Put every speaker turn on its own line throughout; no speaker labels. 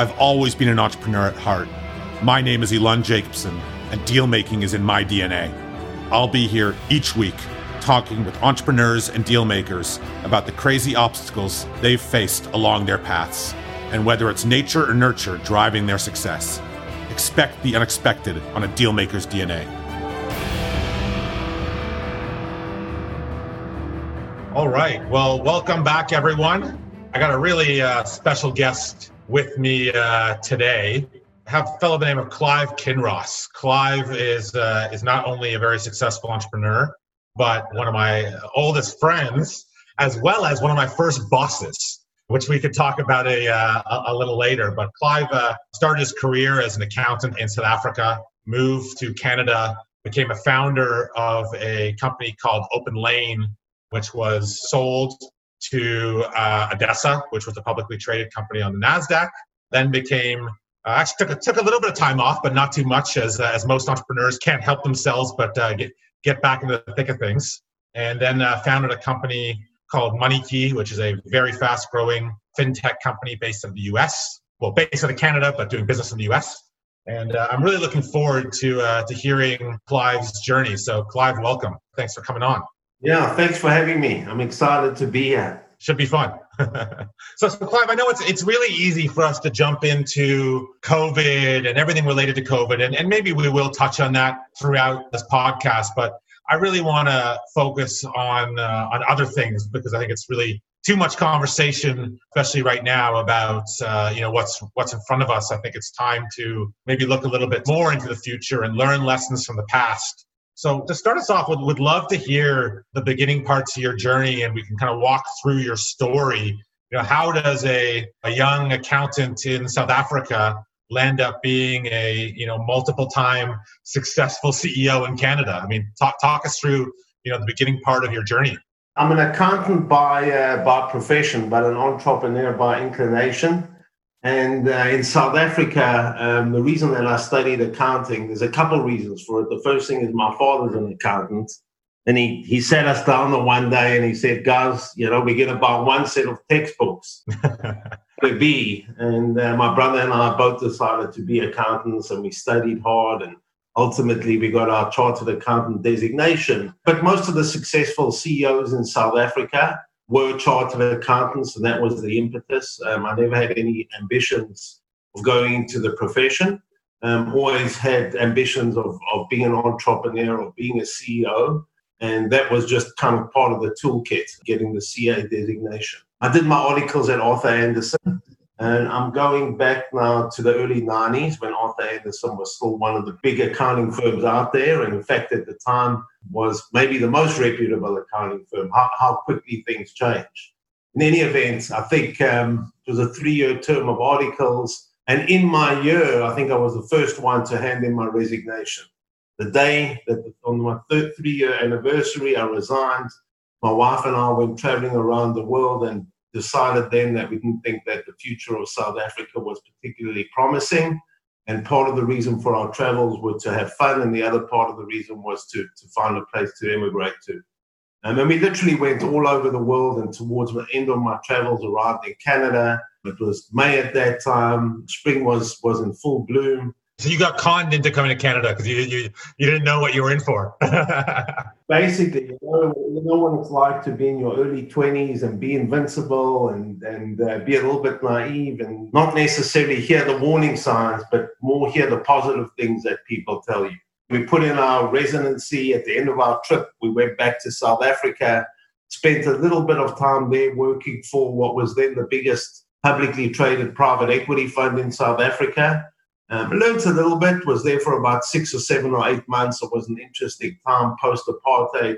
I've always been an entrepreneur at heart. My name is Elon Jacobson, and deal making is in my DNA. I'll be here each week talking with entrepreneurs and deal makers about the crazy obstacles they've faced along their paths and whether it's nature or nurture driving their success. Expect the unexpected on a dealmaker's DNA. All right. Well, welcome back, everyone. I got a really uh, special guest with me uh, today. I have a fellow by the name of Clive Kinross. Clive is uh, is not only a very successful entrepreneur, but one of my oldest friends, as well as one of my first bosses, which we could talk about a uh, a little later. But Clive uh, started his career as an accountant in South Africa, moved to Canada, became a founder of a company called Open Lane, which was sold to uh, ADESA, which was a publicly traded company on the Nasdaq. Then became uh, actually took a, took a little bit of time off, but not too much, as uh, as most entrepreneurs can't help themselves but uh, get get back into the thick of things. And then uh, founded a company called MoneyKey, which is a very fast growing fintech company based in the US. Well, based out of Canada, but doing business in the US. And uh, I'm really looking forward to, uh, to hearing Clive's journey. So, Clive, welcome. Thanks for coming on.
Yeah, thanks for having me. I'm excited to be here.
Should be fun. so, so, Clive, I know it's it's really easy for us to jump into COVID and everything related to COVID, and, and maybe we will touch on that throughout this podcast. But I really want to focus on uh, on other things because I think it's really too much conversation, especially right now, about uh, you know what's what's in front of us. I think it's time to maybe look a little bit more into the future and learn lessons from the past. So to start us off, would would love to hear the beginning parts of your journey, and we can kind of walk through your story. You know, how does a, a young accountant in South Africa land up being a you know multiple time successful CEO in Canada? I mean, talk talk us through you know the beginning part of your journey.
I'm an accountant by uh, by profession, but an entrepreneur by inclination. And uh, in South Africa, um, the reason that I studied accounting, there's a couple of reasons for it. The first thing is my father's an accountant. And he, he sat us down on one day and he said, guys, you know, we're going to buy one set of textbooks to be. And uh, my brother and I both decided to be accountants and we studied hard and ultimately we got our chartered accountant designation. But most of the successful CEOs in South Africa were chartered accountants and that was the impetus. Um, I never had any ambitions of going into the profession. Um, always had ambitions of, of being an entrepreneur or being a CEO. And that was just kind of part of the toolkit, getting the CA designation. I did my articles at Arthur Andersen, and I'm going back now to the early 90s when Arthur Andersen was still one of the big accounting firms out there. And in fact, at the time, was maybe the most reputable accounting firm, how, how quickly things change. In any event, I think um, it was a three year term of articles. And in my year, I think I was the first one to hand in my resignation the day that on my third three year anniversary, I resigned. My wife and I went traveling around the world and decided then that we didn't think that the future of South Africa was particularly promising. And part of the reason for our travels was to have fun, and the other part of the reason was to, to find a place to emigrate to. Um, and we literally went all over the world, and towards the end of my travels, arrived in Canada. It was May at that time. Spring was was in full bloom.
So you got conned into coming to Canada because you, you you didn't know what you were in for.
Basically, you know, you know what it's like to be in your early twenties and be invincible and and uh, be a little bit naive and not necessarily hear the warning signs, but more hear the positive things that people tell you. We put in our residency at the end of our trip. We went back to South Africa, spent a little bit of time there working for what was then the biggest publicly traded private equity fund in South Africa um, learned a little bit, was there for about six or seven or eight months. It was an interesting time post apartheid,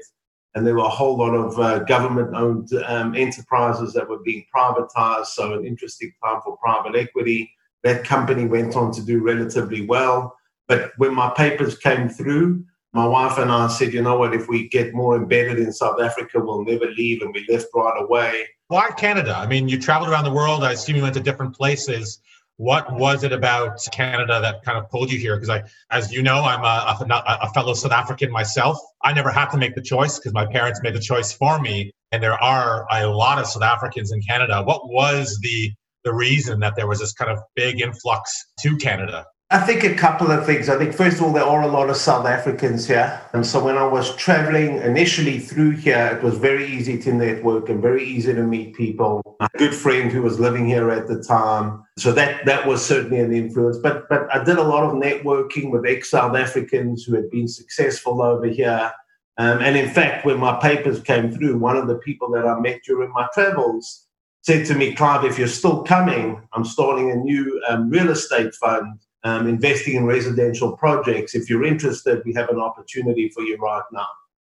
and there were a whole lot of uh, government owned um, enterprises that were being privatized. So, an interesting time for private equity. That company went on to do relatively well. But when my papers came through, my wife and I said, you know what, if we get more embedded in South Africa, we'll never leave. And we left right away.
Why Canada? I mean, you traveled around the world. I assume you went to different places what was it about Canada that kind of pulled you here? Because I, as you know, I'm a, a, a, fellow South African myself. I never had to make the choice because my parents made the choice for me. And there are a lot of South Africans in Canada. What was the the reason that there was this kind of big influx to Canada?
I think a couple of things. I think, first of all, there are a lot of South Africans here. And so when I was traveling initially through here, it was very easy to network and very easy to meet people. A good friend who was living here at the time. So that, that was certainly an influence. But, but I did a lot of networking with ex South Africans who had been successful over here. Um, and in fact, when my papers came through, one of the people that I met during my travels said to me, Clive, if you're still coming, I'm starting a new um, real estate fund um, investing in residential projects. If you're interested, we have an opportunity for you right now.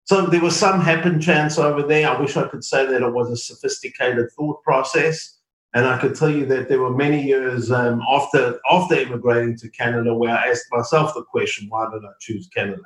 So there was some happen chance over there. I wish I could say that it was a sophisticated thought process. And I could tell you that there were many years um, after after immigrating to Canada where I asked myself the question, why did I choose Canada?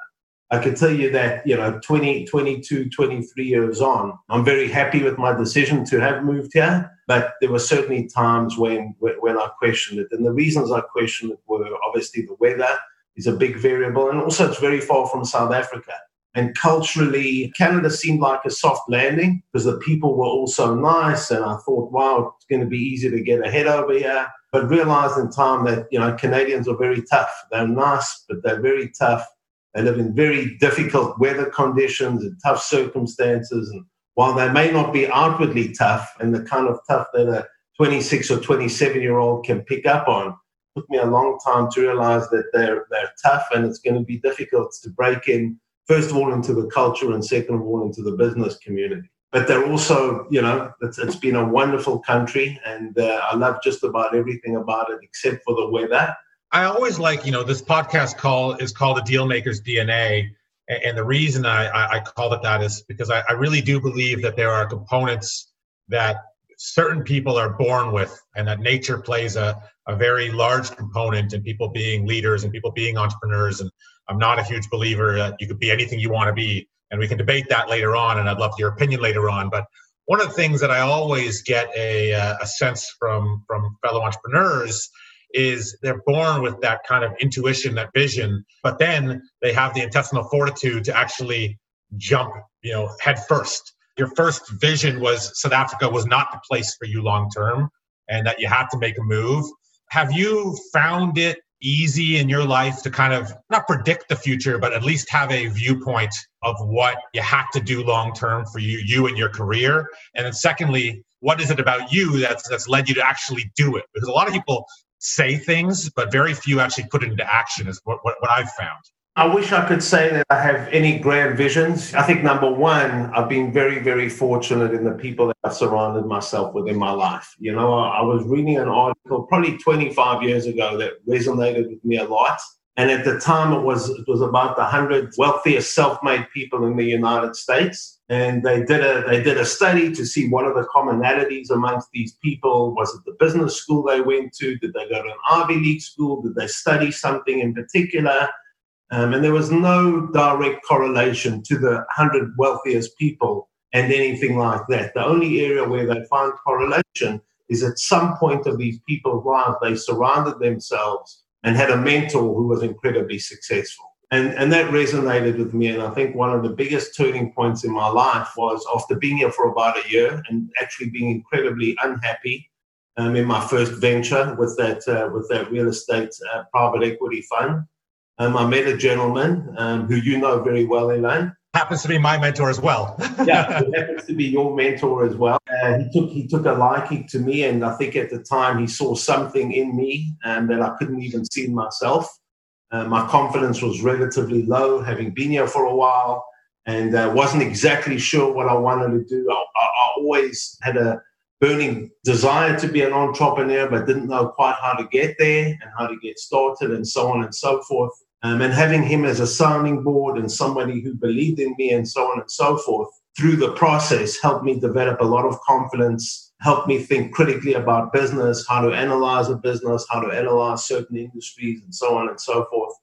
I can tell you that, you know, 20, 22, 23 years on, I'm very happy with my decision to have moved here. But there were certainly times when, when I questioned it. And the reasons I questioned it were obviously the weather is a big variable. And also, it's very far from South Africa. And culturally, Canada seemed like a soft landing because the people were all so nice. And I thought, wow, it's going to be easy to get ahead over here. But realized in time that, you know, Canadians are very tough. They're nice, but they're very tough they live in very difficult weather conditions and tough circumstances. And while they may not be outwardly tough and the kind of tough that a 26 or 27 year old can pick up on, it took me a long time to realize that they're, they're tough and it's going to be difficult to break in, first of all, into the culture and second of all, into the business community. But they're also, you know, it's, it's been a wonderful country and uh, I love just about everything about it except for the weather.
I always like, you know, this podcast call is called the Dealmaker's DNA. And the reason I, I call it that is because I, I really do believe that there are components that certain people are born with and that nature plays a, a very large component in people being leaders and people being entrepreneurs. And I'm not a huge believer that you could be anything you want to be. And we can debate that later on. And I'd love your opinion later on. But one of the things that I always get a, a sense from, from fellow entrepreneurs is they're born with that kind of intuition, that vision, but then they have the intestinal fortitude to actually jump, you know, head first. Your first vision was South Africa was not the place for you long term and that you had to make a move. Have you found it easy in your life to kind of not predict the future, but at least have a viewpoint of what you had to do long term for you, you and your career? And then secondly, what is it about you that's that's led you to actually do it? Because a lot of people say things, but very few actually put it into action, is what, what, what I've found.
I wish I could say that I have any grand visions. I think number one, I've been very, very fortunate in the people that I've surrounded myself with in my life. You know, I, I was reading an article probably 25 years ago that resonated with me a lot. And at the time, it was it was about the hundred wealthiest self-made people in the United States, and they did a they did a study to see what are the commonalities amongst these people. Was it the business school they went to? Did they go to an Ivy League school? Did they study something in particular? Um, and there was no direct correlation to the hundred wealthiest people and anything like that. The only area where they find correlation is at some point of these people's lives they surrounded themselves and had a mentor who was incredibly successful. And, and that resonated with me. And I think one of the biggest turning points in my life was after being here for about a year and actually being incredibly unhappy um, in my first venture with that, uh, with that real estate uh, private equity fund. Um, I met a gentleman um, who you know very well, Elaine.
Happens to be my mentor as well.
yeah, happens to be your mentor as well. Uh, he took he took a liking to me, and I think at the time he saw something in me um, that I couldn't even see in myself. Uh, my confidence was relatively low, having been here for a while, and uh, wasn't exactly sure what I wanted to do. I, I, I always had a burning desire to be an entrepreneur, but didn't know quite how to get there and how to get started, and so on and so forth. Um, and having him as a sounding board and somebody who believed in me and so on and so forth through the process helped me develop a lot of confidence, helped me think critically about business, how to analyze a business, how to analyze certain industries, and so on and so forth.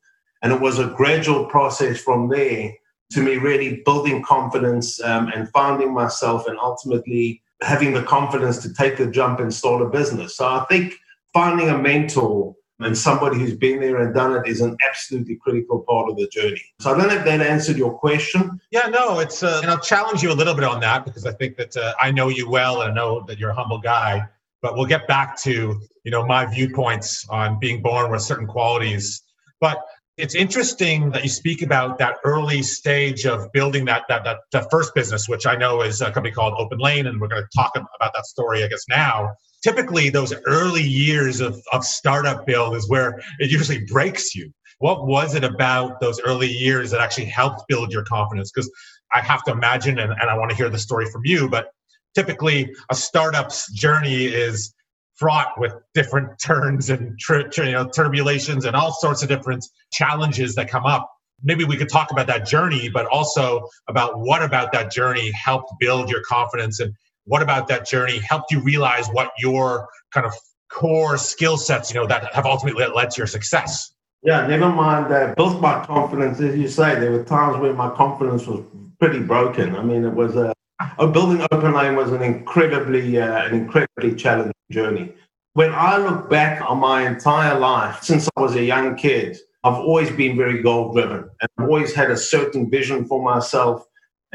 And it was a gradual process from there to me really building confidence um, and finding myself and ultimately having the confidence to take the jump and start a business. So I think finding a mentor and somebody who's been there and done it is an absolutely critical part of the journey. So I don't know if that answered your question.
Yeah, no, it's, uh, and I'll challenge you a little bit on that because I think that uh, I know you well and I know that you're a humble guy. but we'll get back to you know my viewpoints on being born with certain qualities. But it's interesting that you speak about that early stage of building that, that that that first business, which I know is a company called Open Lane, and we're going to talk about that story, I guess, now. Typically, those early years of, of startup build is where it usually breaks you. What was it about those early years that actually helped build your confidence? Because I have to imagine, and, and I want to hear the story from you, but typically a startup's journey is fraught with different turns and tri- you know, turbulations and all sorts of different challenges that come up. Maybe we could talk about that journey, but also about what about that journey helped build your confidence and what about that journey helped you realize what your kind of core skill sets, you know, that have ultimately led to your success.
Yeah, never mind that built my confidence. As you say, there were times where my confidence was pretty broken. I mean, it was a, a building Open Lane was an incredibly, uh, an incredibly challenging journey. When I look back on my entire life since I was a young kid, I've always been very goal driven and I've always had a certain vision for myself.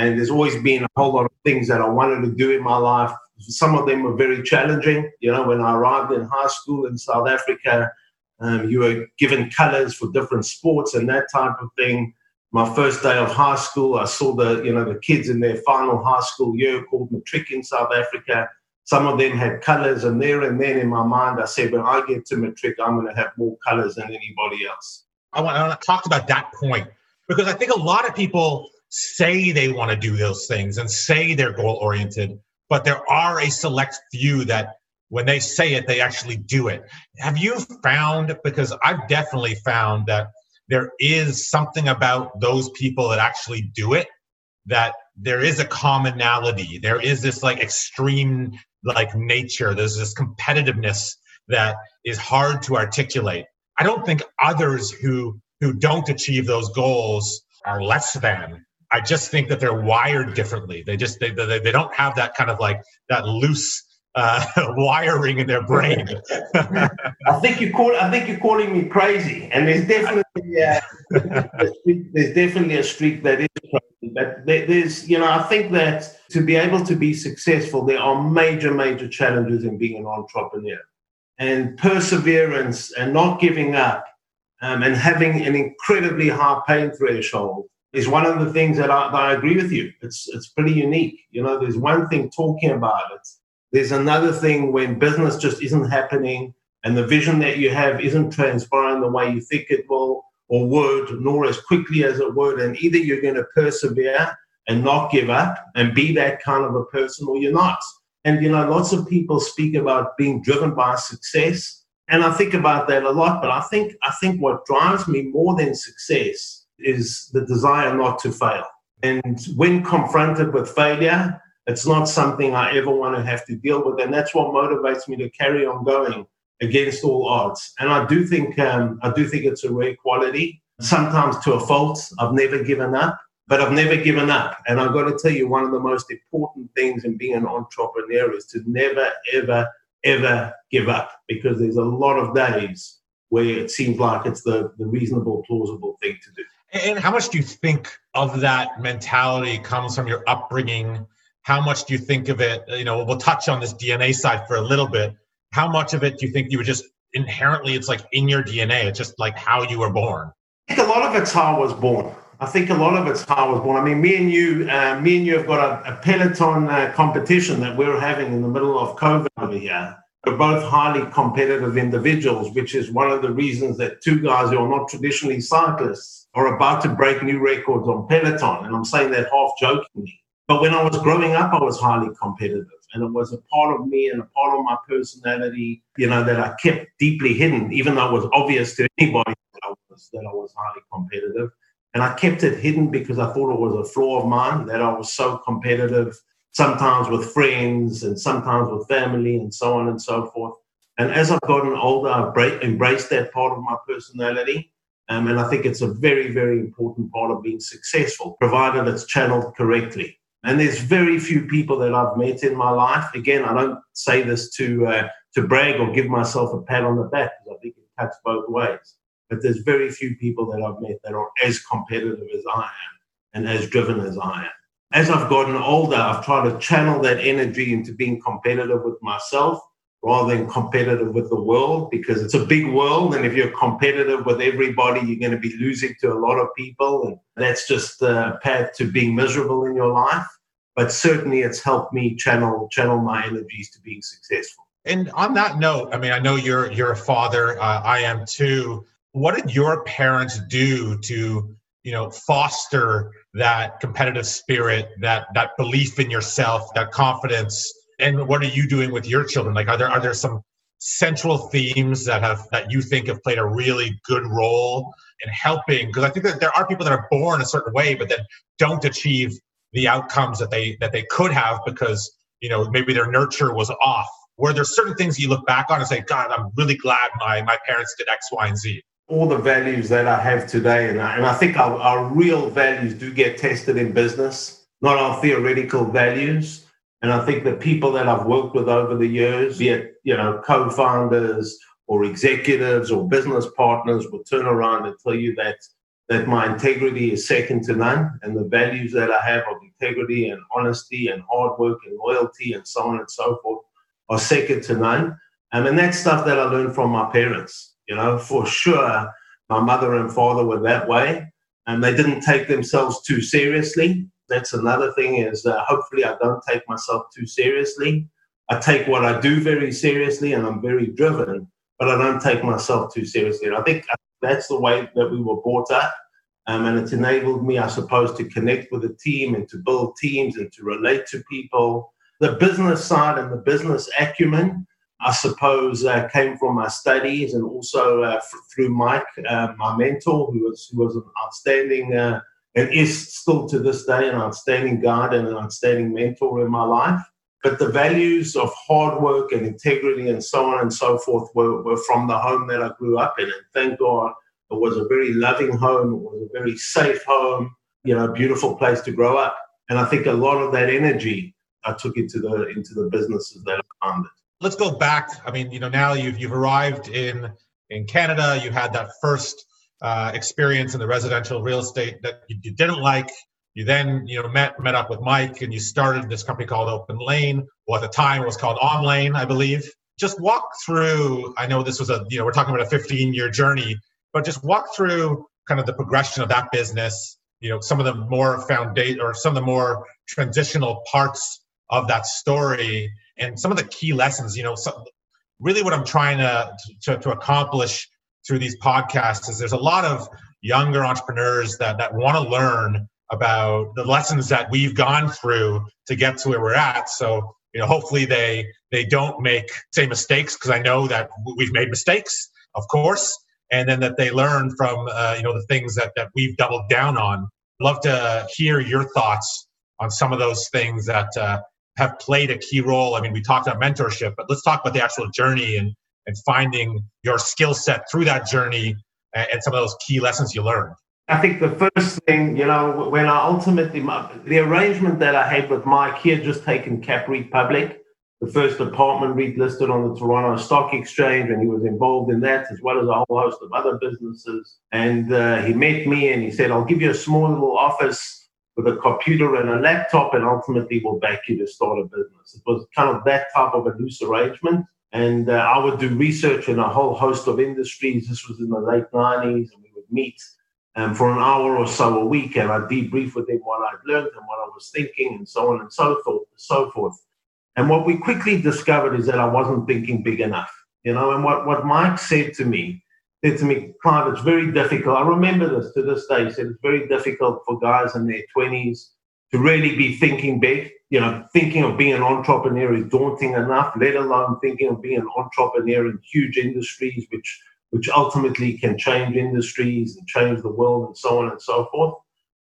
And there's always been a whole lot of things that I wanted to do in my life. Some of them were very challenging. You know, when I arrived in high school in South Africa, um, you were given colors for different sports and that type of thing. My first day of high school, I saw the you know the kids in their final high school year called matric in South Africa, some of them had colors, and there and then in my mind, I said, when I get to matric, I'm going to have more colors than anybody else.
I want, I want to talk about that point because I think a lot of people say they want to do those things and say they're goal oriented, but there are a select few that when they say it, they actually do it. Have you found, because I've definitely found that there is something about those people that actually do it that there is a commonality. There is this like extreme like nature. There's this competitiveness that is hard to articulate. I don't think others who who don't achieve those goals are less than. I just think that they're wired differently. They just they, they, they don't have that kind of like that loose uh, wiring in their brain.
I think you call I think you're calling me crazy, and there's definitely uh, there's definitely a streak that is crazy. But there's you know I think that to be able to be successful, there are major major challenges in being an entrepreneur, and perseverance and not giving up, um, and having an incredibly high pain threshold is one of the things that I, that I agree with you. It's it's pretty unique. You know, there's one thing talking about it there's another thing when business just isn't happening and the vision that you have isn't transpiring the way you think it will or would, nor as quickly as it would. And either you're going to persevere and not give up and be that kind of a person or you're not. And, you know, lots of people speak about being driven by success. And I think about that a lot, but I think I think what drives me more than success is the desire not to fail. And when confronted with failure, it's not something I ever want to have to deal with, and that's what motivates me to carry on going against all odds. And I do think um, I do think it's a rare quality. Sometimes to a fault, I've never given up, but I've never given up. And I've got to tell you, one of the most important things in being an entrepreneur is to never, ever, ever give up, because there's a lot of days where it seems like it's the, the reasonable, plausible thing to do.
And how much do you think of that mentality comes from your upbringing? how much do you think of it you know we'll touch on this dna side for a little bit. How much of it do you think you were just inherently it's like in your dna it's just like how you were born?
I think a lot of it's how i was born. I think a lot of it's how i was born. I mean me and you uh, me and you have got a, a Peloton uh, competition that we're having in the middle of covid over here. We're both highly competitive individuals which is one of the reasons that two guys who are not traditionally cyclists are about to break new records on Peloton and i'm saying that half jokingly but when I was growing up, I was highly competitive. And it was a part of me and a part of my personality, you know, that I kept deeply hidden, even though it was obvious to anybody that I was, that I was highly competitive. And I kept it hidden because I thought it was a flaw of mine that I was so competitive, sometimes with friends and sometimes with family and so on and so forth. And as I've gotten older, I've embraced that part of my personality. Um, and I think it's a very, very important part of being successful, provided it's channeled correctly. And there's very few people that I've met in my life. Again, I don't say this to uh, to brag or give myself a pat on the back because I think it cuts both ways. But there's very few people that I've met that are as competitive as I am and as driven as I am. As I've gotten older, I've tried to channel that energy into being competitive with myself, rather than competitive with the world because it's a big world. And if you're competitive with everybody, you're going to be losing to a lot of people. And that's just the path to being miserable in your life. But certainly it's helped me channel channel my energies to being successful.
And on that note, I mean, I know you're you're a father. Uh, I am too. What did your parents do to you know foster that competitive spirit, that that belief in yourself, that confidence? And what are you doing with your children? Like are there are there some central themes that have that you think have played a really good role in helping? Because i think that there are people that are born a certain way but then don't achieve the outcomes that they that they could have because you know maybe their nurture was off. Were there certain things you look back on and say god i'm really glad my my parents did x y and z
all the values that i have today and i, and I think our, our real values do get tested in business not our theoretical values and I think the people that I've worked with over the years, be it, you know, co-founders or executives or business partners will turn around and tell you that that my integrity is second to none and the values that I have of integrity and honesty and hard work and loyalty and so on and so forth are second to none. Um, and that's stuff that I learned from my parents. You know, for sure, my mother and father were that way. And they didn't take themselves too seriously that's another thing is hopefully I don't take myself too seriously. I take what I do very seriously and I'm very driven, but I don't take myself too seriously. And I think that's the way that we were brought up. Um, and it's enabled me, I suppose, to connect with a team and to build teams and to relate to people. The business side and the business acumen, I suppose, uh, came from my studies and also uh, f- through Mike, uh, my mentor, who was who was an outstanding uh, and is still to this day an outstanding guide and an outstanding mentor in my life. But the values of hard work and integrity and so on and so forth were, were from the home that I grew up in. And thank God it was a very loving home, it was a very safe home, you know, beautiful place to grow up. And I think a lot of that energy I took into the into the businesses that I founded.
Let's go back. I mean, you know, now you've you've arrived in in Canada. You had that first uh, experience in the residential real estate that you, you, didn't like. You then, you know, met met up with Mike, and you started this company called Open Lane. Well, at the time, it was called On Lane, I believe. Just walk through. I know this was a, you know, we're talking about a 15 year journey, but just walk through kind of the progression of that business. You know, some of the more foundation or some of the more transitional parts of that story, and some of the key lessons. You know, some, really what I'm trying to, to, to accomplish through these podcasts is there's a lot of younger entrepreneurs that that want to learn about the lessons that we've gone through to get to where we're at. So you know, hopefully they they don't make same mistakes because I know that we've made mistakes, of course, and then that they learn from uh, you know the things that that we've doubled down on. Love to hear your thoughts on some of those things that uh, have played a key role. I mean, we talked about mentorship, but let's talk about the actual journey and and finding your skill set through that journey and, and some of those key lessons you learned?
I think the first thing, you know, when I ultimately, the arrangement that I had with Mike, he had just taken CAPREIT public, the first apartment REIT listed on the Toronto Stock Exchange, and he was involved in that as well as a whole host of other businesses. And uh, he met me and he said, I'll give you a small little office with a computer and a laptop, and ultimately we'll back you to start a business. It was kind of that type of a loose arrangement. And uh, I would do research in a whole host of industries. This was in the late 90s, and we would meet um, for an hour or so a week, and I'd debrief with him what I'd learned and what I was thinking, and so on and so forth, so forth. And what we quickly discovered is that I wasn't thinking big enough, you know. And what, what Mike said to me, said to me, Clive, it's very difficult. I remember this to this day. He said it's very difficult for guys in their 20s to really be thinking big. You know, thinking of being an entrepreneur is daunting enough, let alone thinking of being an entrepreneur in huge industries, which which ultimately can change industries and change the world and so on and so forth.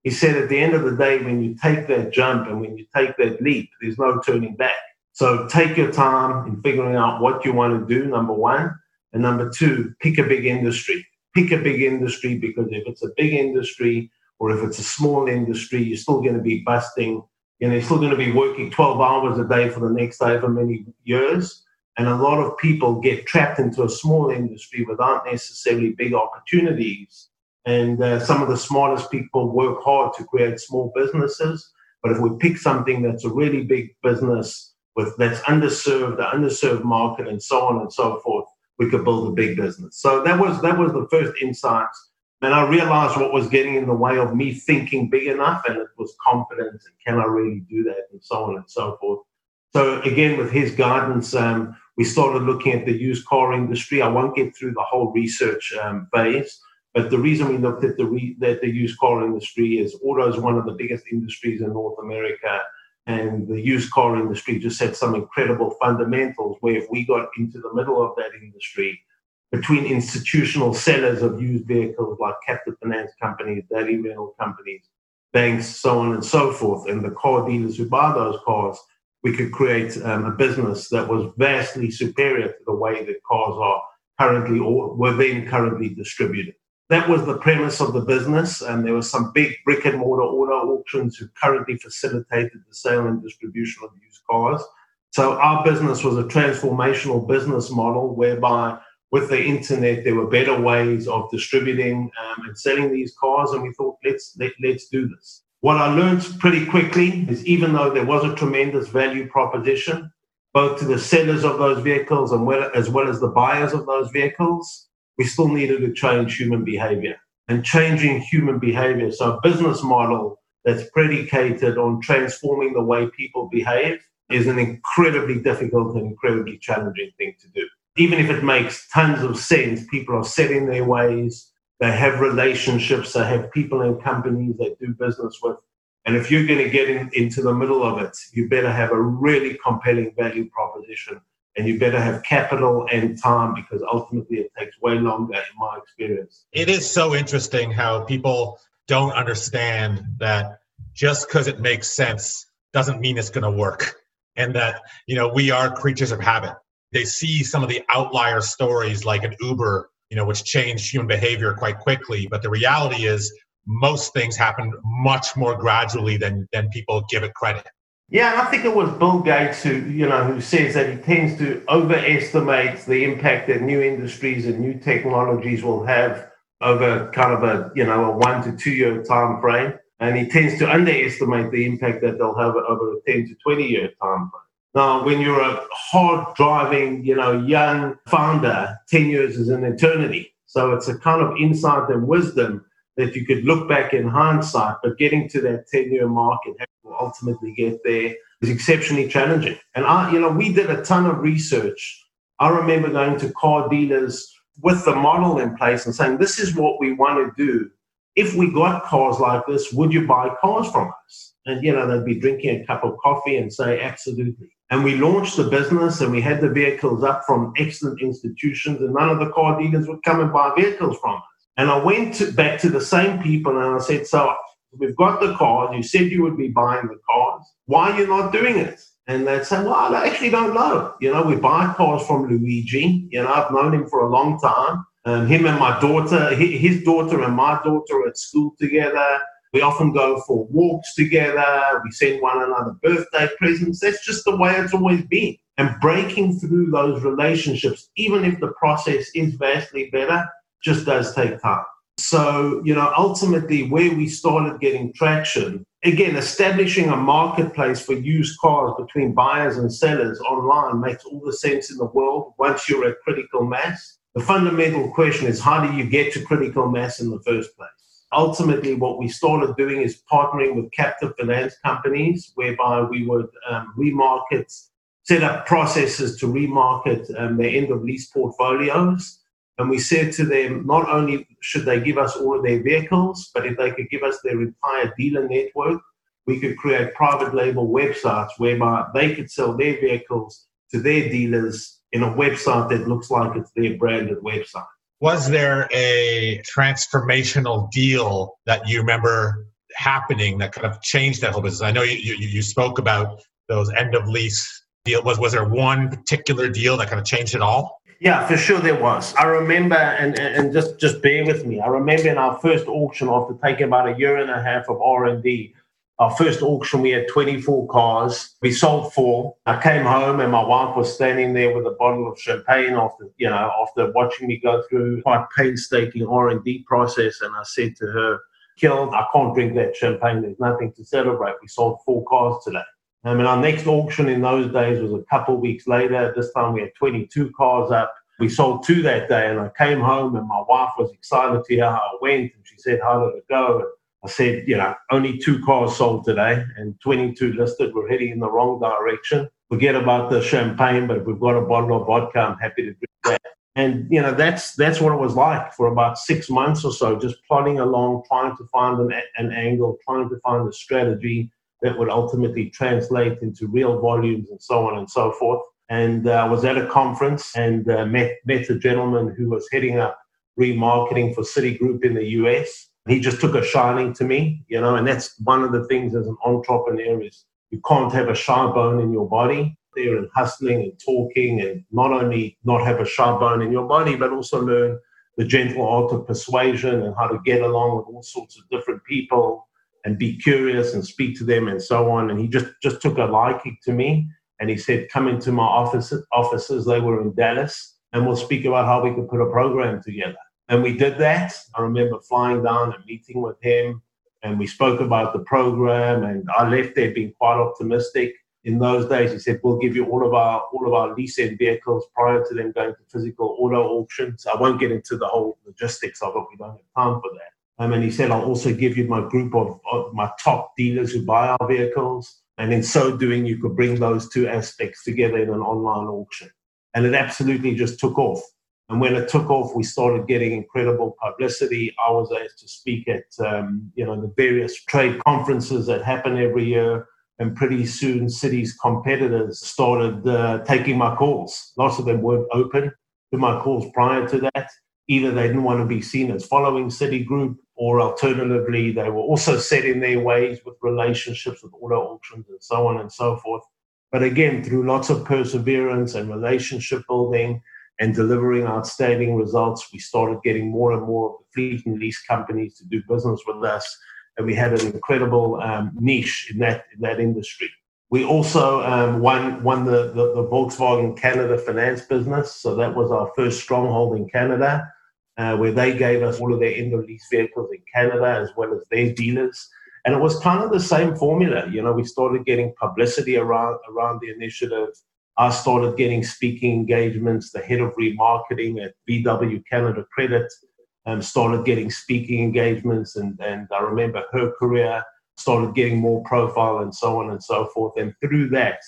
He said at the end of the day, when you take that jump and when you take that leap, there's no turning back. So take your time in figuring out what you want to do, number one. And number two, pick a big industry. Pick a big industry because if it's a big industry, or if it's a small industry, you're still going to be busting. You know, still going to be working 12 hours a day for the next however many years. And a lot of people get trapped into a small industry without necessarily big opportunities. And uh, some of the smartest people work hard to create small businesses. But if we pick something that's a really big business with that's underserved, the underserved market, and so on and so forth, we could build a big business. So that was that was the first insights. And I realized what was getting in the way of me thinking big enough, and it was confidence and can I really do that, and so on and so forth. So again, with his guidance, um, we started looking at the used car industry. I won't get through the whole research um, phase, but the reason we looked at the re- the used car industry is auto is one of the biggest industries in North America, and the used car industry just had some incredible fundamentals. Where if we got into the middle of that industry, between institutional sellers of used vehicles like captive finance companies, daily rental companies, banks, so on and so forth, and the car dealers who buy those cars, we could create um, a business that was vastly superior to the way that cars are currently or were then currently distributed. That was the premise of the business, and there were some big brick and mortar auto auctions who currently facilitated the sale and distribution of used cars. So our business was a transformational business model whereby with the internet, there were better ways of distributing um, and selling these cars, and we thought, let's let, let's do this. What I learned pretty quickly is even though there was a tremendous value proposition, both to the sellers of those vehicles and well, as well as the buyers of those vehicles, we still needed to change human behavior. And changing human behavior, so a business model that's predicated on transforming the way people behave, is an incredibly difficult and incredibly challenging thing to do even if it makes tons of sense, people are set in their ways. They have relationships. They have people and companies they do business with. And if you're going to get in, into the middle of it, you better have a really compelling value proposition and you better have capital and time because ultimately it takes way longer in my experience.
It is so interesting how people don't understand that just because it makes sense doesn't mean it's going to work and that you know we are creatures of habit they see some of the outlier stories like an Uber, you know, which changed human behavior quite quickly. But the reality is most things happen much more gradually than than people give it credit.
Yeah, I think it was Bill Gates who, you know, who says that he tends to overestimate the impact that new industries and new technologies will have over kind of a, you know, a one to two year time frame. And he tends to underestimate the impact that they'll have over a 10 to 20 year time frame. Now, when you're a hard driving, you know, young founder, 10 years is an eternity. So it's a kind of insight and wisdom that you could look back in hindsight, but getting to that 10 year mark and ultimately get there is exceptionally challenging. And I, you know, we did a ton of research. I remember going to car dealers with the model in place and saying, this is what we want to do. If we got cars like this, would you buy cars from us? And, you know, they'd be drinking a cup of coffee and say, absolutely. And we launched the business and we had the vehicles up from excellent institutions, and none of the car dealers would come and buy vehicles from us. And I went to, back to the same people and I said, So we've got the cars. You said you would be buying the cars. Why are you not doing it? And they'd say, Well, I actually don't know. You know, we buy cars from Luigi. You know, I've known him for a long time. Um, him and my daughter, his daughter and my daughter are at school together. We often go for walks together. We send one another birthday presents. That's just the way it's always been. And breaking through those relationships, even if the process is vastly better, just does take time. So, you know, ultimately, where we started getting traction, again, establishing a marketplace for used cars between buyers and sellers online makes all the sense in the world once you're at critical mass. The fundamental question is how do you get to critical mass in the first place? Ultimately, what we started doing is partnering with captive finance companies, whereby we would um, remarket, set up processes to remarket um, their end of lease portfolios. And we said to them, not only should they give us all of their vehicles, but if they could give us their entire dealer network, we could create private label websites whereby they could sell their vehicles to their dealers in a website that looks like it's their branded website
was there a transformational deal that you remember happening that kind of changed that whole business? I know you, you, you spoke about those end of lease deal. Was was there one particular deal that kind of changed it all?
Yeah, for sure there was. I remember, and, and just just bear with me. I remember in our first auction, after taking about a year and a half of R and D, our first auction, we had 24 cars. We sold four. I came home and my wife was standing there with a bottle of champagne after, you know, after watching me go through quite painstaking R&D process. And I said to her, Kill, I can't drink that champagne. There's nothing to celebrate. We sold four cars today. Um, and our next auction in those days was a couple of weeks later. This time we had 22 cars up. We sold two that day, and I came home, and my wife was excited to hear how I went. And she said, How did it go? And I said, You know, only two cars sold today and 22 listed. We're heading in the wrong direction. Forget about the champagne, but if we've got a bottle of vodka, I'm happy to drink that. And you know that's that's what it was like for about six months or so, just plodding along, trying to find an, an angle, trying to find a strategy that would ultimately translate into real volumes and so on and so forth. And uh, I was at a conference and uh, met, met a gentleman who was heading up remarketing for Citigroup in the US. He just took a shining to me, you know, and that's one of the things as an entrepreneur is you can't have a shy bone in your body. There and hustling and talking, and not only not have a shy bone in your body, but also learn the gentle art of persuasion and how to get along with all sorts of different people and be curious and speak to them and so on. And he just just took a liking to me and he said, "Come into my office offices." They were in Dallas, and we'll speak about how we could put a program together. And we did that. I remember flying down and meeting with him, and we spoke about the program. And I left there being quite optimistic. In those days, he said, "We'll give you all of our all of our lease vehicles prior to them going to physical auto auctions." I won't get into the whole logistics of it. We don't have time for that. Um, and he said, I'll also give you my group of, of, my top dealers who buy our vehicles. And in so doing, you could bring those two aspects together in an online auction. And it absolutely just took off. And when it took off, we started getting incredible publicity. I was asked to speak at um, you know the various trade conferences that happen every year, and pretty soon, Citi's competitors started uh, taking my calls. Lots of them weren't open to my calls prior to that. Either they didn't want to be seen as following Citigroup, or alternatively, they were also set in their ways with relationships with auto auctions and so on and so forth. But again, through lots of perseverance and relationship building and delivering outstanding results, we started getting more and more of the fleet and lease companies to do business with us. And we had an incredible um, niche in that, in that industry. We also um, won, won the, the, the Volkswagen Canada finance business. So that was our first stronghold in Canada uh, where they gave us all of their end of lease vehicles in Canada as well as their dealers. And it was kind of the same formula. You know, we started getting publicity around around the initiative. I started getting speaking engagements. The head of remarketing at VW Canada Credit um, started getting speaking engagements, and and I remember her career started getting more profile and so on and so forth. And through that,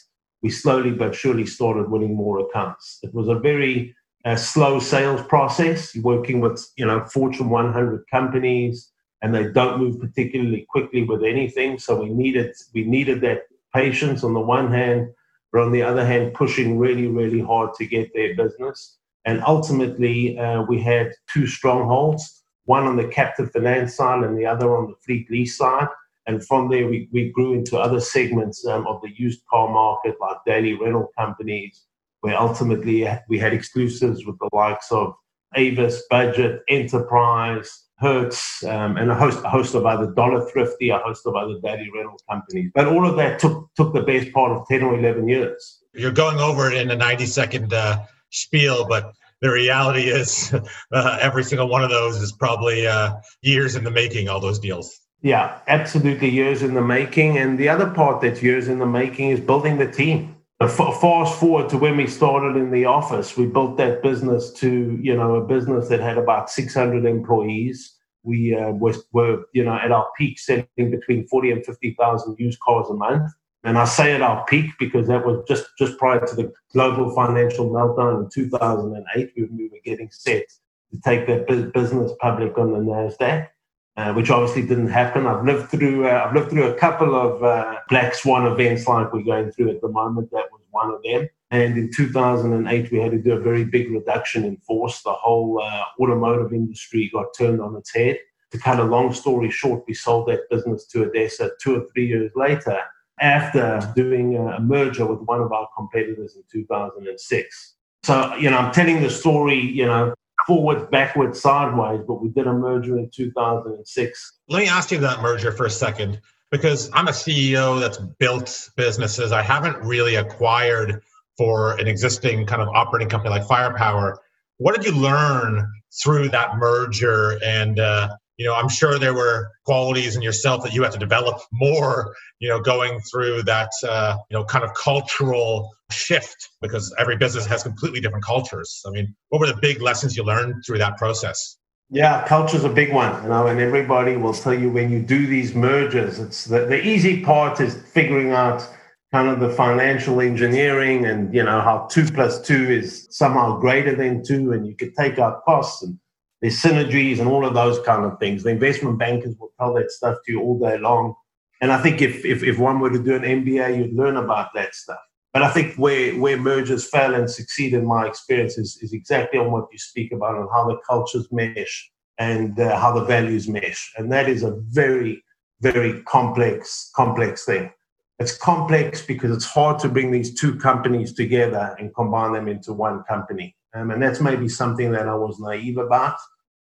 we slowly but surely started winning more accounts. It was a very a slow sales process. You're working with you know Fortune 100 companies, and they don't move particularly quickly with anything. So we needed we needed that patience on the one hand, but on the other hand, pushing really really hard to get their business. And ultimately, uh, we had two strongholds: one on the captive finance side, and the other on the fleet lease side. And from there, we, we grew into other segments um, of the used car market, like daily rental companies, where ultimately we had exclusives with the likes of Avis, Budget, Enterprise, Hertz, um, and a host, a host of other Dollar Thrifty, a host of other daily rental companies. But all of that took took the best part of ten or eleven years.
You're going over it in a ninety second uh, spiel, but the reality is uh, every single one of those is probably uh, years in the making. All those deals.
Yeah, absolutely years in the making. And the other part that's years in the making is building the team fast forward to when we started in the office, we built that business to you know a business that had about 600 employees. We uh, were, were you know at our peak selling between 40 and 50,000 used cars a month. And I say at our peak because that was just just prior to the global financial meltdown in 2008. We, we were getting set to take that business public on the Nasdaq uh, which obviously didn't happen. I've lived through uh, I've lived through a couple of uh, black swan events like we're going through at the moment. That was one of them. And in 2008, we had to do a very big reduction in force. The whole uh, automotive industry got turned on its head. To cut a long story short, we sold that business to ADESA two or three years later after doing a merger with one of our competitors in 2006. So, you know, I'm telling the story, you know, forwards, backwards, sideways, but we did a merger in 2006.
Let me ask you that merger for a second, because I'm a CEO that's built businesses. I haven't really acquired for an existing kind of operating company like Firepower. What did you learn through that merger? And uh, you know, I'm sure there were qualities in yourself that you had to develop more, you know, going through that, uh, you know, kind of cultural shift because every business has completely different cultures. I mean, what were the big lessons you learned through that process?
Yeah, culture's a big one, you know, and everybody will tell you when you do these mergers, it's the, the easy part is figuring out kind of the financial engineering and you know how two plus two is somehow greater than two and you could take out costs and there's synergies and all of those kind of things. The investment bankers will tell that stuff to you all day long. And i think if if, if one were to do an mba you'd learn about that stuff. But i think where where mergers fail and succeed in my experience is, is exactly on what you speak about and how the cultures mesh and uh, how the values mesh. And that is a very very complex complex thing. It's complex because it's hard to bring these two companies together and combine them into one company. Um, and that's maybe something that I was naive about.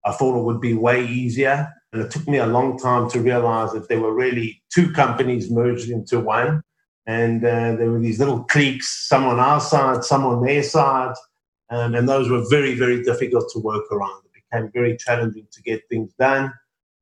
I thought it would be way easier. And it took me a long time to realize that there were really two companies merged into one. And uh, there were these little cliques, some on our side, some on their side. Um, and those were very, very difficult to work around. It became very challenging to get things done,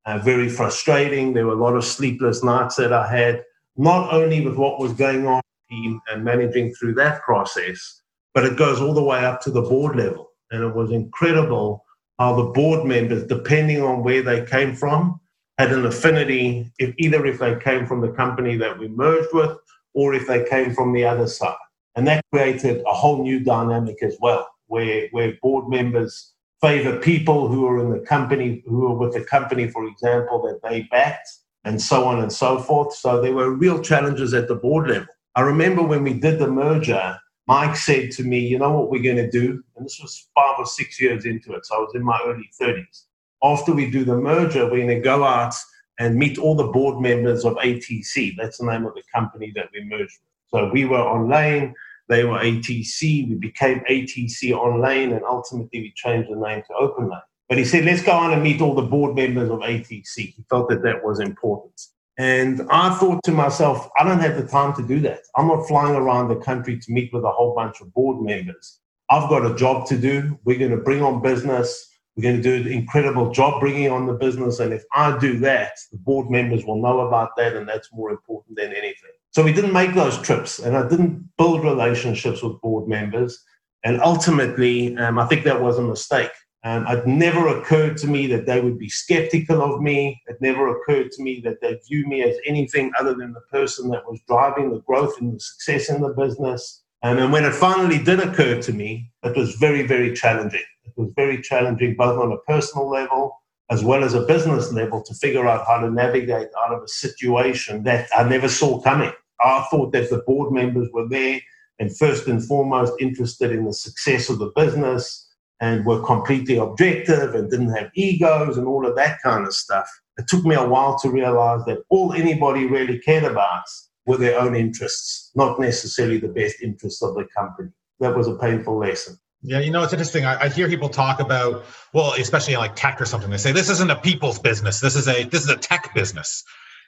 uh, very frustrating. There were a lot of sleepless nights that I had not only with what was going on and managing through that process, but it goes all the way up to the board level. And it was incredible how the board members, depending on where they came from, had an affinity, if either if they came from the company that we merged with or if they came from the other side. And that created a whole new dynamic as well, where, where board members favor people who are in the company, who are with the company, for example, that they backed, and so on and so forth. So there were real challenges at the board level. I remember when we did the merger, Mike said to me, You know what we're going to do? And this was five or six years into it. So I was in my early 30s. After we do the merger, we're going to go out and meet all the board members of ATC. That's the name of the company that we merged with. So we were online, they were ATC, we became ATC Online, and ultimately we changed the name to Open Lane. But he said, let's go on and meet all the board members of ATC. He felt that that was important. And I thought to myself, I don't have the time to do that. I'm not flying around the country to meet with a whole bunch of board members. I've got a job to do. We're going to bring on business. We're going to do an incredible job bringing on the business. And if I do that, the board members will know about that. And that's more important than anything. So we didn't make those trips. And I didn't build relationships with board members. And ultimately, um, I think that was a mistake. Um, it never occurred to me that they would be skeptical of me. It never occurred to me that they view me as anything other than the person that was driving the growth and the success in the business. And when it finally did occur to me, it was very, very challenging. It was very challenging, both on a personal level as well as a business level, to figure out how to navigate out of a situation that I never saw coming. I thought that the board members were there and first and foremost interested in the success of the business and were completely objective and didn't have egos and all of that kind of stuff. It took me a while to realize that all anybody really cared about were their own interests, not necessarily the best interests of the company. That was a painful lesson.
Yeah, you know, it's interesting. I, I, hear people talk about, well, especially like tech or something. They say this isn't a people's business. This is a this is a tech business.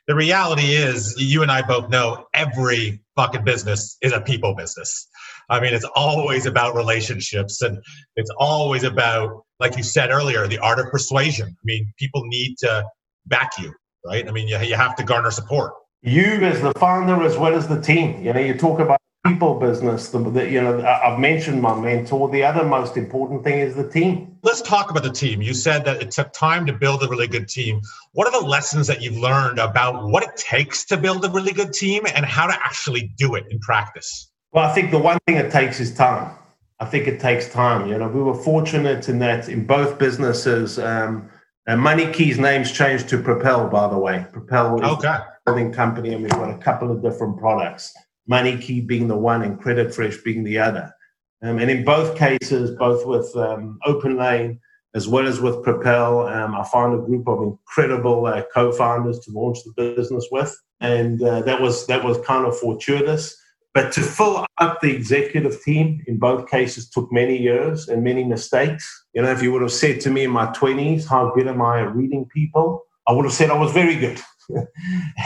The reality is, you and I both know every fucking business is a people business. I mean, it's always about relationships and it's always about, like you said earlier, the art of persuasion. I mean, people need to back you, right? I mean, you, you have to garner support.
You, as the founder, as well as the team, you know, you talk about people business. The, the, you know, I've mentioned my mentor. The other most important thing is the team.
Let's talk about the team. You said that it took time to build a really good team. What are the lessons that you've learned about what it takes to build a really good team and how to actually do it in practice?
Well, I think the one thing it takes is time. I think it takes time. You know, we were fortunate in that in both businesses, um, uh, MoneyKey's name's changed to Propel, by the way. Propel is okay. a building company, and we've got a couple of different products. MoneyKey being the one, and CreditFresh being the other. Um, and in both cases, both with um, OpenLane as well as with Propel, um, I found a group of incredible uh, co-founders to launch the business with, and uh, that was that was kind of fortuitous. But to fill up the executive team in both cases took many years and many mistakes. You know, if you would have said to me in my 20s, how good am I at reading people? I would have said I was very good.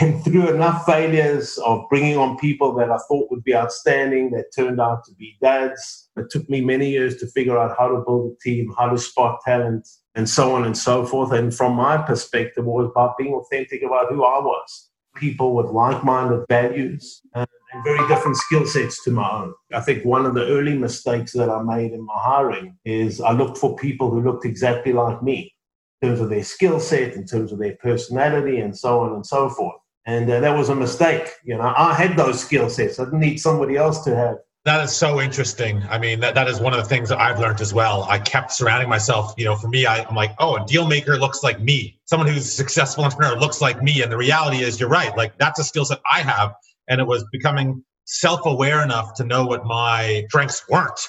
and through enough failures of bringing on people that I thought would be outstanding that turned out to be dads, it took me many years to figure out how to build a team, how to spot talent, and so on and so forth. And from my perspective, it was about being authentic about who I was. People with like minded values and very different skill sets to my own. I think one of the early mistakes that I made in my hiring is I looked for people who looked exactly like me in terms of their skill set, in terms of their personality, and so on and so forth. And uh, that was a mistake. You know, I had those skill sets. I didn't need somebody else to have
that is so interesting. I mean, that, that is one of the things that I've learned as well. I kept surrounding myself, you know, for me, I, am like, oh, a deal maker looks like me. Someone who's a successful entrepreneur looks like me. And the reality is, you're right. Like, that's a skill set I have. And it was becoming self aware enough to know what my strengths weren't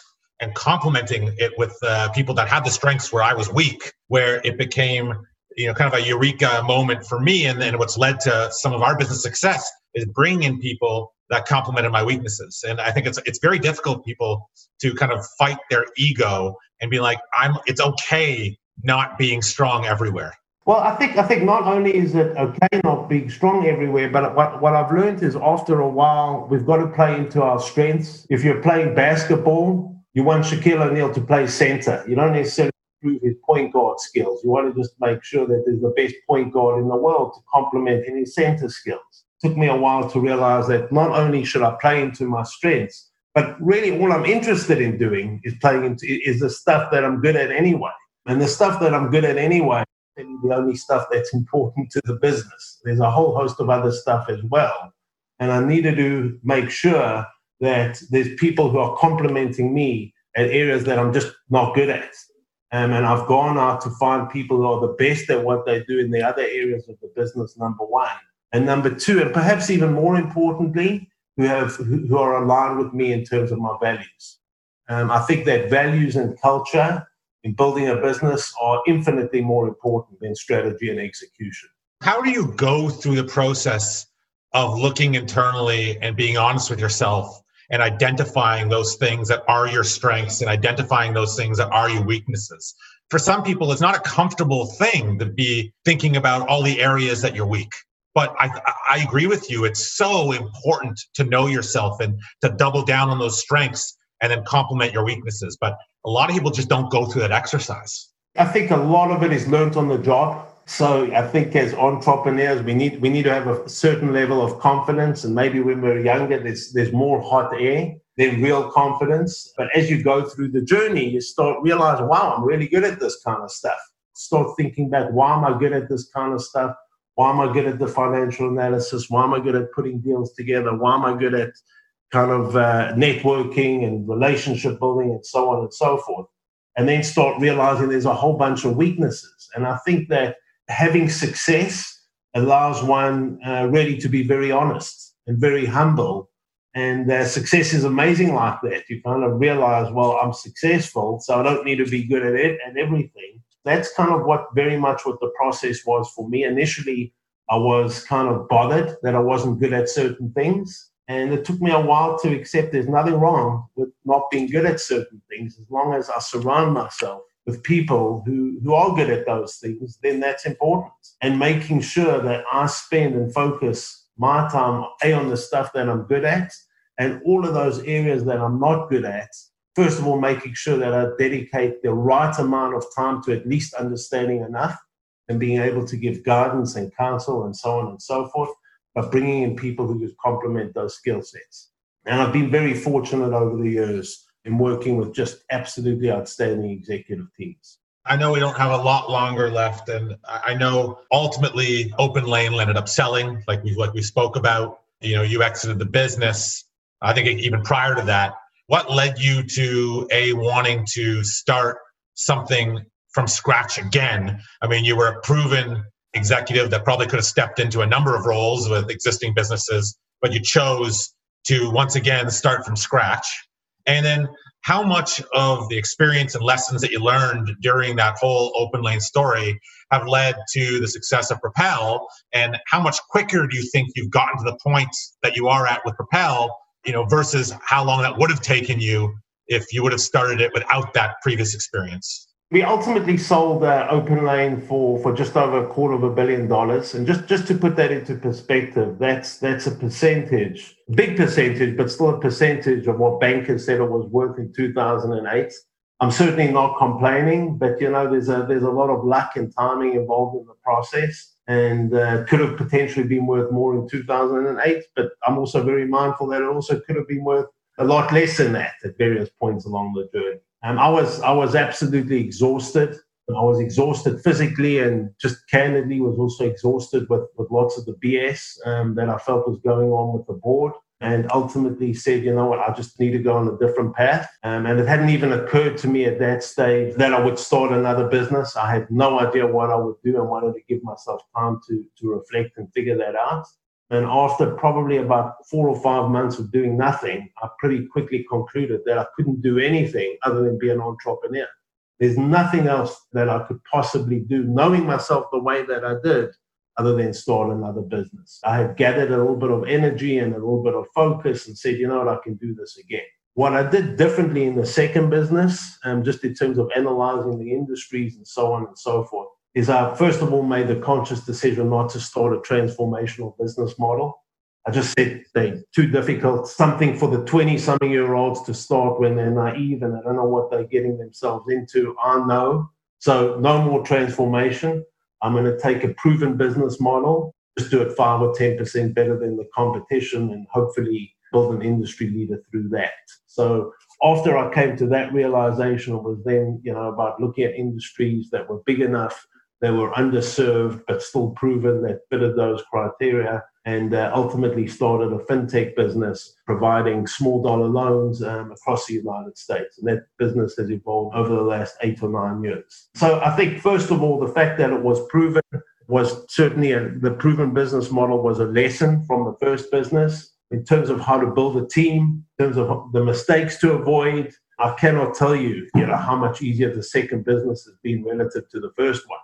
and complementing it with uh, people that had the strengths where I was weak, where it became, you know, kind of a eureka moment for me. And then what's led to some of our business success is bringing in people that complemented my weaknesses. And I think it's it's very difficult people to kind of fight their ego and be like, I'm it's okay not being strong everywhere.
Well, I think I think not only is it okay not being strong everywhere, but what, what I've learned is after a while we've got to play into our strengths. If you're playing basketball, you want Shaquille O'Neal to play center. You don't necessarily improve his point guard skills. You want to just make sure that there's the best point guard in the world to complement any center skills took me a while to realize that not only should I play into my strengths, but really all I'm interested in doing is playing into is the stuff that I'm good at anyway. And the stuff that I'm good at anyway is the only stuff that's important to the business. There's a whole host of other stuff as well. And I needed to make sure that there's people who are complementing me at areas that I'm just not good at. Um, and I've gone out to find people who are the best at what they do in the other areas of the business, number one and number two, and perhaps even more importantly, who have who are aligned with me in terms of my values. Um, I think that values and culture in building a business are infinitely more important than strategy and execution.
How do you go through the process of looking internally and being honest with yourself and identifying those things that are your strengths and identifying those things that are your weaknesses? For some people, it's not a comfortable thing to be thinking about all the areas that you're weak but I, I agree with you. It's so important to know yourself and to double down on those strengths and then complement your weaknesses. But a lot of people just don't go through that exercise.
I think a lot of it is learned on the job. So I think as entrepreneurs, we need we need to have a certain level of confidence, and maybe when we're younger, there's there's more hot air than real confidence. But as you go through the journey, you start realizing, wow, I'm really good at this kind of stuff. Start thinking back, why am I good at this kind of stuff? Why am I good at the financial analysis? Why am I good at putting deals together? Why am I good at kind of uh, networking and relationship building and so on and so forth? And then start realizing there's a whole bunch of weaknesses. And I think that having success allows one uh, really to be very honest and very humble. And uh, success is amazing like that. You kind of realize, well, I'm successful, so I don't need to be good at it and everything that's kind of what very much what the process was for me. Initially, I was kind of bothered that I wasn't good at certain things. And it took me a while to accept there's nothing wrong with not being good at certain things. As long as I surround myself with people who, who are good at those things, then that's important. And making sure that I spend and focus my time A on the stuff that I'm good at and all of those areas that I'm not good at first of all, making sure that I dedicate the right amount of time to at least understanding enough and being able to give guidance and counsel and so on and so forth, but bringing in people who just complement those skill sets. And I've been very fortunate over the years in working with just absolutely outstanding executive teams.
I know we don't have a lot longer left, and I know ultimately OpenLane ended up selling, like we like we spoke about. You know, you exited the business. I think even prior to that, what led you to a wanting to start something from scratch again? I mean, you were a proven executive that probably could have stepped into a number of roles with existing businesses, but you chose to once again start from scratch. And then how much of the experience and lessons that you learned during that whole open lane story have led to the success of Propel? And how much quicker do you think you've gotten to the point that you are at with Propel you know, versus how long that would have taken you if you would have started it without that previous experience?
We ultimately sold uh, OpenLane for, for just over a quarter of a billion dollars. And just, just to put that into perspective, that's that's a percentage, big percentage, but still a percentage of what bankers said it was worth in 2008. I'm certainly not complaining, but you know, there's a there's a lot of luck and timing involved in the process, and uh, could have potentially been worth more in 2008. But I'm also very mindful that it also could have been worth a lot less than that at various points along the journey. Um, I was I was absolutely exhausted. I was exhausted physically and just candidly was also exhausted with, with lots of the BS um, that I felt was going on with the board. And ultimately said, you know what, I just need to go on a different path. Um, and it hadn't even occurred to me at that stage that I would start another business. I had no idea what I would do and wanted to give myself time to, to reflect and figure that out. And after probably about four or five months of doing nothing, I pretty quickly concluded that I couldn't do anything other than be an entrepreneur. There's nothing else that I could possibly do, knowing myself the way that I did, other than start another business. I had gathered a little bit of energy and a little bit of focus and said, you know what, I can do this again. What I did differently in the second business, um, just in terms of analyzing the industries and so on and so forth, is I first of all made the conscious decision not to start a transformational business model. I just said they're too difficult, something for the 20 something year olds to start when they're naive and they don't know what they're getting themselves into. I know. So, no more transformation. I'm going to take a proven business model, just do it 5 or 10% better than the competition, and hopefully build an industry leader through that. So, after I came to that realization, it was then, you know, about looking at industries that were big enough they were underserved, but still proven that fitted those criteria, and uh, ultimately started a fintech business providing small dollar loans um, across the United States. And that business has evolved over the last eight or nine years. So I think, first of all, the fact that it was proven was certainly a, the proven business model was a lesson from the first business in terms of how to build a team, in terms of the mistakes to avoid. I cannot tell you, you know, how much easier the second business has been relative to the first one.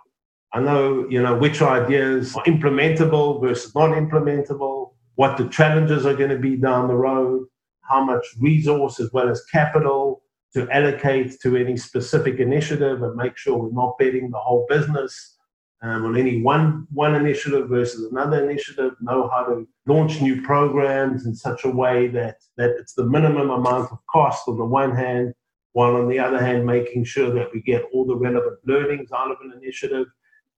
I know, you know, which ideas are implementable versus non-implementable, what the challenges are going to be down the road, how much resource as well as capital to allocate to any specific initiative and make sure we're not betting the whole business um, on any one one initiative versus another initiative. Know how to launch new programs in such a way that that it's the minimum amount of cost on the one hand, while on the other hand making sure that we get all the relevant learnings out of an initiative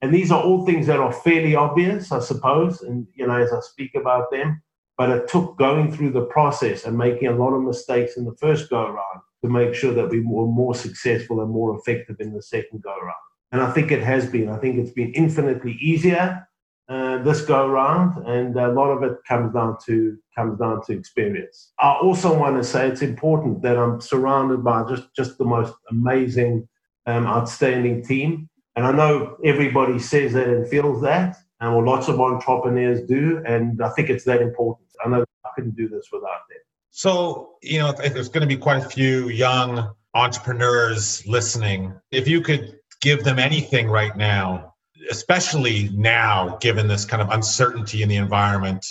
and these are all things that are fairly obvious, I suppose, and you know, as I speak about them. But it took going through the process and making a lot of mistakes in the first go around to make sure that we were more successful and more effective in the second go around. And I think it has been. I think it's been infinitely easier uh, this go around, and a lot of it comes down to comes down to experience. I also want to say it's important that I'm surrounded by just just the most amazing, um, outstanding team and I know everybody says that and feels that, and well, lots of entrepreneurs do. And I think it's that important. I know I couldn't do this without them.
So, you know, there's going to be quite a few young entrepreneurs listening. If you could give them anything right now, especially now, given this kind of uncertainty in the environment,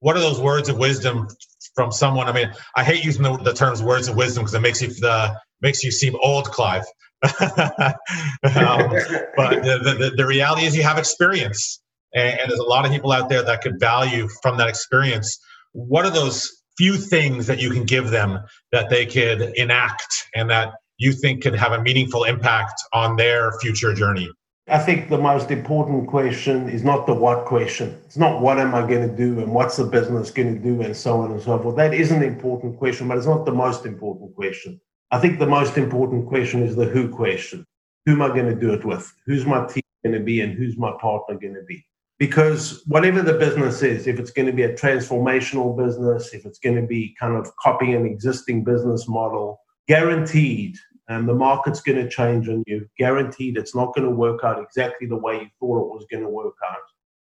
what are those words of wisdom from someone? I mean, I hate using the, the terms words of wisdom because it makes you the makes you seem old, Clive. Um, but the, the, the, reality is you have experience and, and, there's a lot of people out there that could value from that experience what are those few things that you can give them that they could enact and that you think could have a meaningful impact on their future journey
I think the most important question is not the what question. It's not what am I going to do and what's the business going to do and so on and so forth. That is an important question, but it's not the most important question. I think the most important question is the who question. Who am I going to do it with? Who's my team going to be and who's my partner going to be? Because whatever the business is, if it's going to be a transformational business, if it's going to be kind of copying an existing business model, guaranteed and um, the market's going to change on you. Guaranteed, it's not going to work out exactly the way you thought it was going to work out.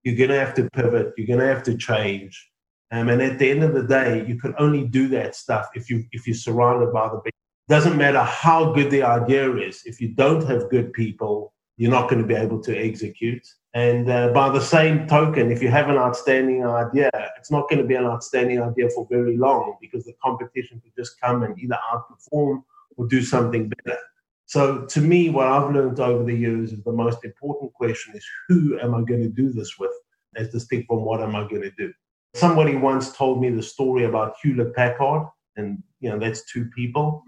You're going to have to pivot. You're going to have to change. Um, and at the end of the day, you can only do that stuff if you if you're surrounded by the big doesn't matter how good the idea is. If you don't have good people, you're not going to be able to execute. And uh, by the same token, if you have an outstanding idea, it's not going to be an outstanding idea for very long because the competition could just come and either outperform or do something better. So to me, what I've learned over the years is the most important question is who am I going to do this with, as distinct from what am I going to do. Somebody once told me the story about Hewlett Packard, and you know that's two people,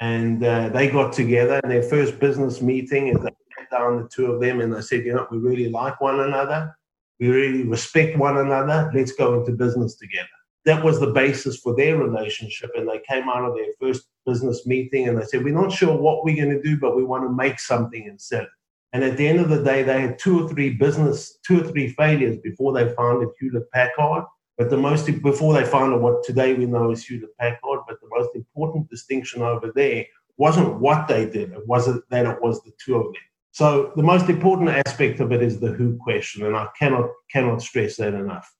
and uh, they got together in their first business meeting, and they sat down the two of them, and they said, you know, we really like one another, we really respect one another, let's go into business together that was the basis for their relationship. And they came out of their first business meeting and they said, We're not sure what we're going to do, but we want to make something and sell it. And at the end of the day, they had two or three business, two or three failures before they founded Hewlett Packard. But the most, before they founded what today we know is Hewlett Packard, but the most important distinction over there wasn't what they did, it wasn't that it was the two of them. So the most important aspect of it is the who question, and I cannot cannot stress that enough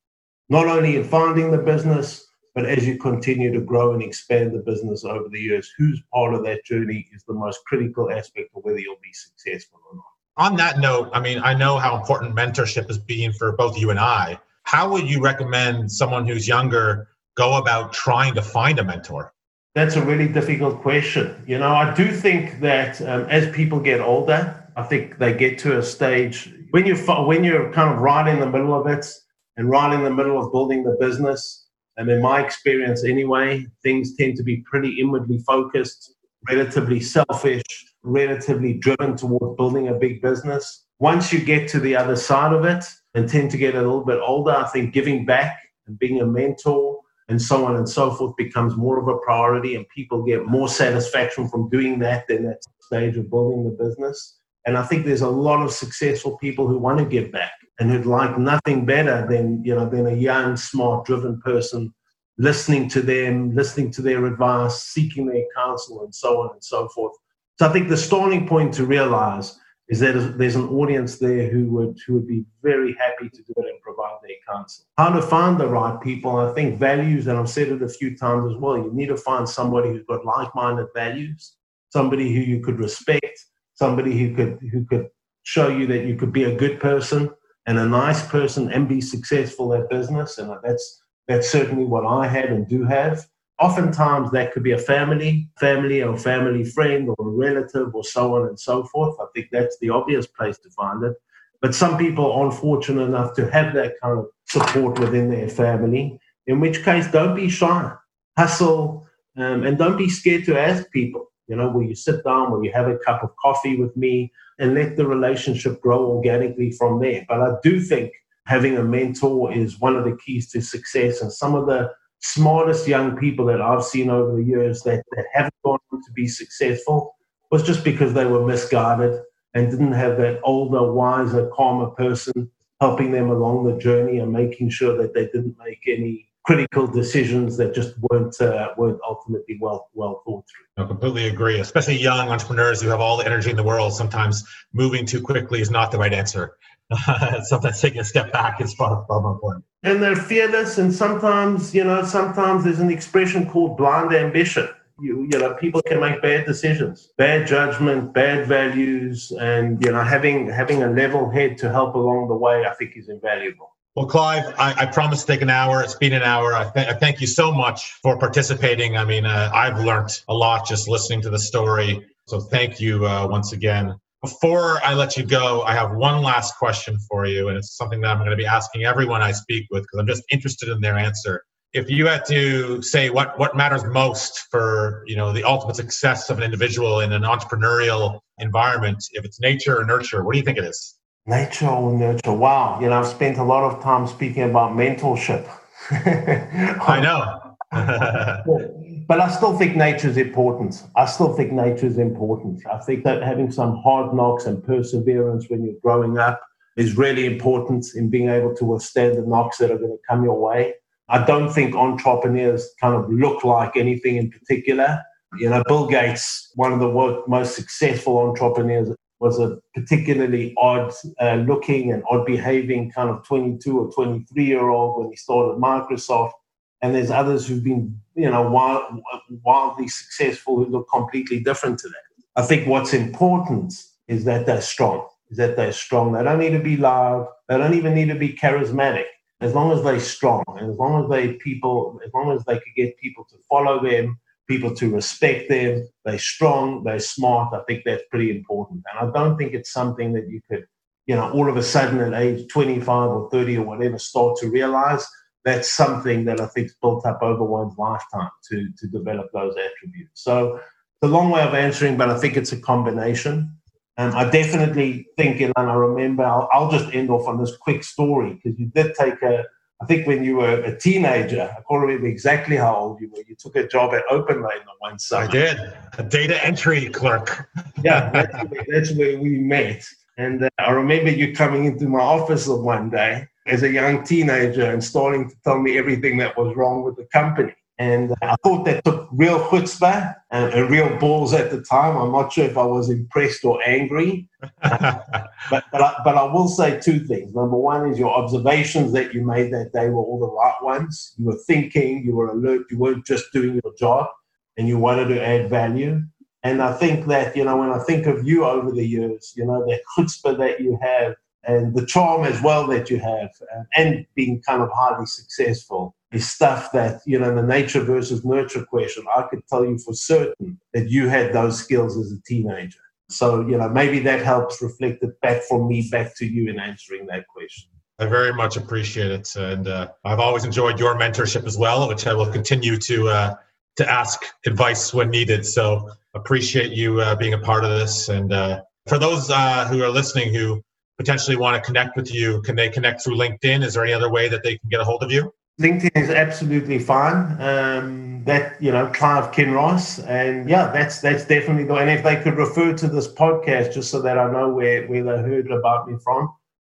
not only in founding the business, but as you continue to grow and expand the business over the years, who's part of that journey is the most critical aspect of whether you'll be successful or not.
On that note, I mean, I know how important mentorship has been for both you and I. How would you recommend someone who's younger go about trying to find a mentor?
That's a really difficult question. You know, I do think that um, as people get older, I think they get to a stage when you when you're kind of right in the middle of it and right in the middle of building the business. And in my experience, anyway, things tend to be pretty inwardly focused, relatively selfish, relatively driven towards building a big business. Once you get to the other side of it and tend to get a little bit older, I think giving back and being a mentor and so on and so forth becomes more of a priority, and people get more satisfaction from doing that than that stage of building the business. And I think there's a lot of successful people who want to give back and who'd like nothing better than you know than a young, smart, driven person listening to them, listening to their advice, seeking their counsel, and so on and so forth. So I think the starting point to realize is that there's an audience there who would who would be very happy to do it and provide their counsel. How to find the right people? I think values, and I've said it a few times as well. You need to find somebody who's got like-minded values, somebody who you could respect, somebody who could who could show you that you could be a good person, and a nice person and be successful at business. And that's that's certainly what I had and do have. Oftentimes that could be a family, family or family friend or a relative or so on and so forth. I think that's the obvious place to find it. But some people aren't fortunate enough to have that kind of support within their family, in which case don't be shy, hustle, um, and don't be scared to ask people. You know, will you sit down, will you have a cup of coffee with me? and let the relationship grow organically from there. But I do think having a mentor is one of the keys to success. And some of the smartest young people that I've seen over the years that, that haven't gone on to be successful was just because they were misguided and didn't have that older, wiser, calmer person helping them along the journey and making sure that they didn't make any critical decisions that just weren't uh, weren't ultimately well well thought through.
I completely agree. Especially young entrepreneurs who have all the energy in the world. Sometimes moving too quickly is not the right answer. sometimes taking a step back is far, far more important.
And they're fearless, and sometimes you know sometimes there's an expression called blind ambition. You, you know, people can make bad decisions, bad judgment, bad values, and you know, having having a level head to help along the way, I think, is invaluable.
Well, Clive, I, I promised to take an hour. It's been an hour. I, th- I thank you so much for participating. I mean, uh, I've learned a lot just listening to the story. So thank you uh, once again. Before I let you go, I have one last question for you, and it's something that I'm going to be asking everyone I speak with because I'm just interested in their answer. If you had to say what what matters most for you know the ultimate success of an individual in an entrepreneurial environment, if it's nature or nurture, what do you think it is?
Nature or nurture? Wow. You know, I've spent a lot of time speaking about mentorship.
I know.
but I still think nature is important. I still think nature is important. I think that having some hard knocks and perseverance when you're growing up is really important in being able to withstand the knocks that are going to come your way. I don't think entrepreneurs kind of look like anything in particular. You know, Bill Gates, one of the most successful entrepreneurs was a particularly odd uh, looking and odd behaving kind of 22 or 23 year old when he started Microsoft. And there's others who've been, you know, wild, wildly successful who look completely different to that. I think what's important is that they're strong, is that they're strong. They don't need to be loud. They don't even need to be charismatic. As long as they're strong, and as long as they people, as long as they could get people to follow them, people to respect them. They're strong, they're smart. I think that's pretty important. And I don't think it's something that you could, you know, all of a sudden at age 25 or 30 or whatever, start to realize. That's something that I think is built up over one's lifetime to, to develop those attributes. So it's a long way of answering, but I think it's a combination. And I definitely think, and I remember, I'll, I'll just end off on this quick story because you did take a, I think when you were a teenager, I can't remember exactly how old you were. You took a job at OpenLane on one side.
I did, a data entry clerk.
yeah, that's where, that's where, we met. And uh, I remember you coming into my office one day as a young teenager and starting to tell me everything that was wrong with the company. And I thought that took real chutzpah and, and, real balls at the time. I'm not sure if I was impressed or angry. but, but, I, but I will say two things. Number one is your observations that you made that day were all the right ones. You were thinking, you were alert, you weren't just doing your job, and you wanted to add value. And I think that, you know, when I think of you over the years, you know, that chutzpah that you have and the charm as well that you have and being kind of highly successful is stuff that, you know, the nature versus nurture question, I could tell you for certain that you had those skills as a teenager. So, you know, maybe that helps reflect it back from me back to you in answering that question.
I very much appreciate it. And uh, I've always enjoyed your mentorship as well, which I will continue to, uh, to ask advice when needed. So appreciate you uh, being a part of this. And uh, for those uh, who are listening who potentially want to connect with you, can they connect through LinkedIn? Is there any other way that they can get a hold of you?
LinkedIn is absolutely fine. Um, that you know, Clive Kinross, and yeah, that's that's definitely the. And if they could refer to this podcast, just so that I know where where they heard about me from,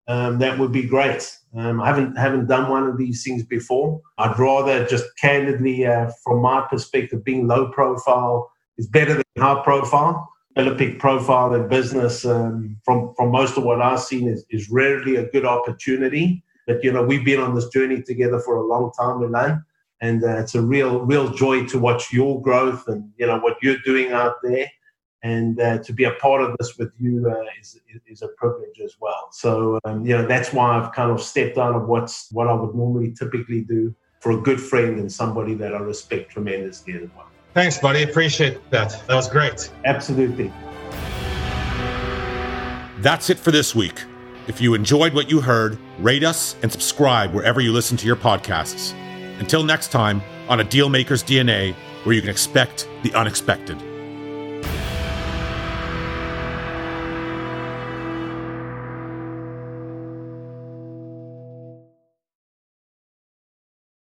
um, that would be great. Um, I haven't haven't done one of these things before. I'd rather just candidly, uh, from my perspective, being low profile is better than high profile. Developing profile in business, um, from from most of what I've seen, is is rarely a good opportunity. But you know, we've been on this journey together for a long time, Milan, and uh, it's a real, real joy to watch your growth and you know what you're doing out there, and uh, to be a part of this with you uh, is is a privilege as well. So um, you know, that's why I've kind of stepped out of what's what I would normally typically do for a good friend and somebody that I respect tremendously as well.
Thanks, buddy. Appreciate that. That was great.
Absolutely.
That's it for this week. If you enjoyed what you heard, rate us and subscribe wherever you listen to your podcasts. Until next time, on a Dealmaker's DNA, where you can expect the unexpected.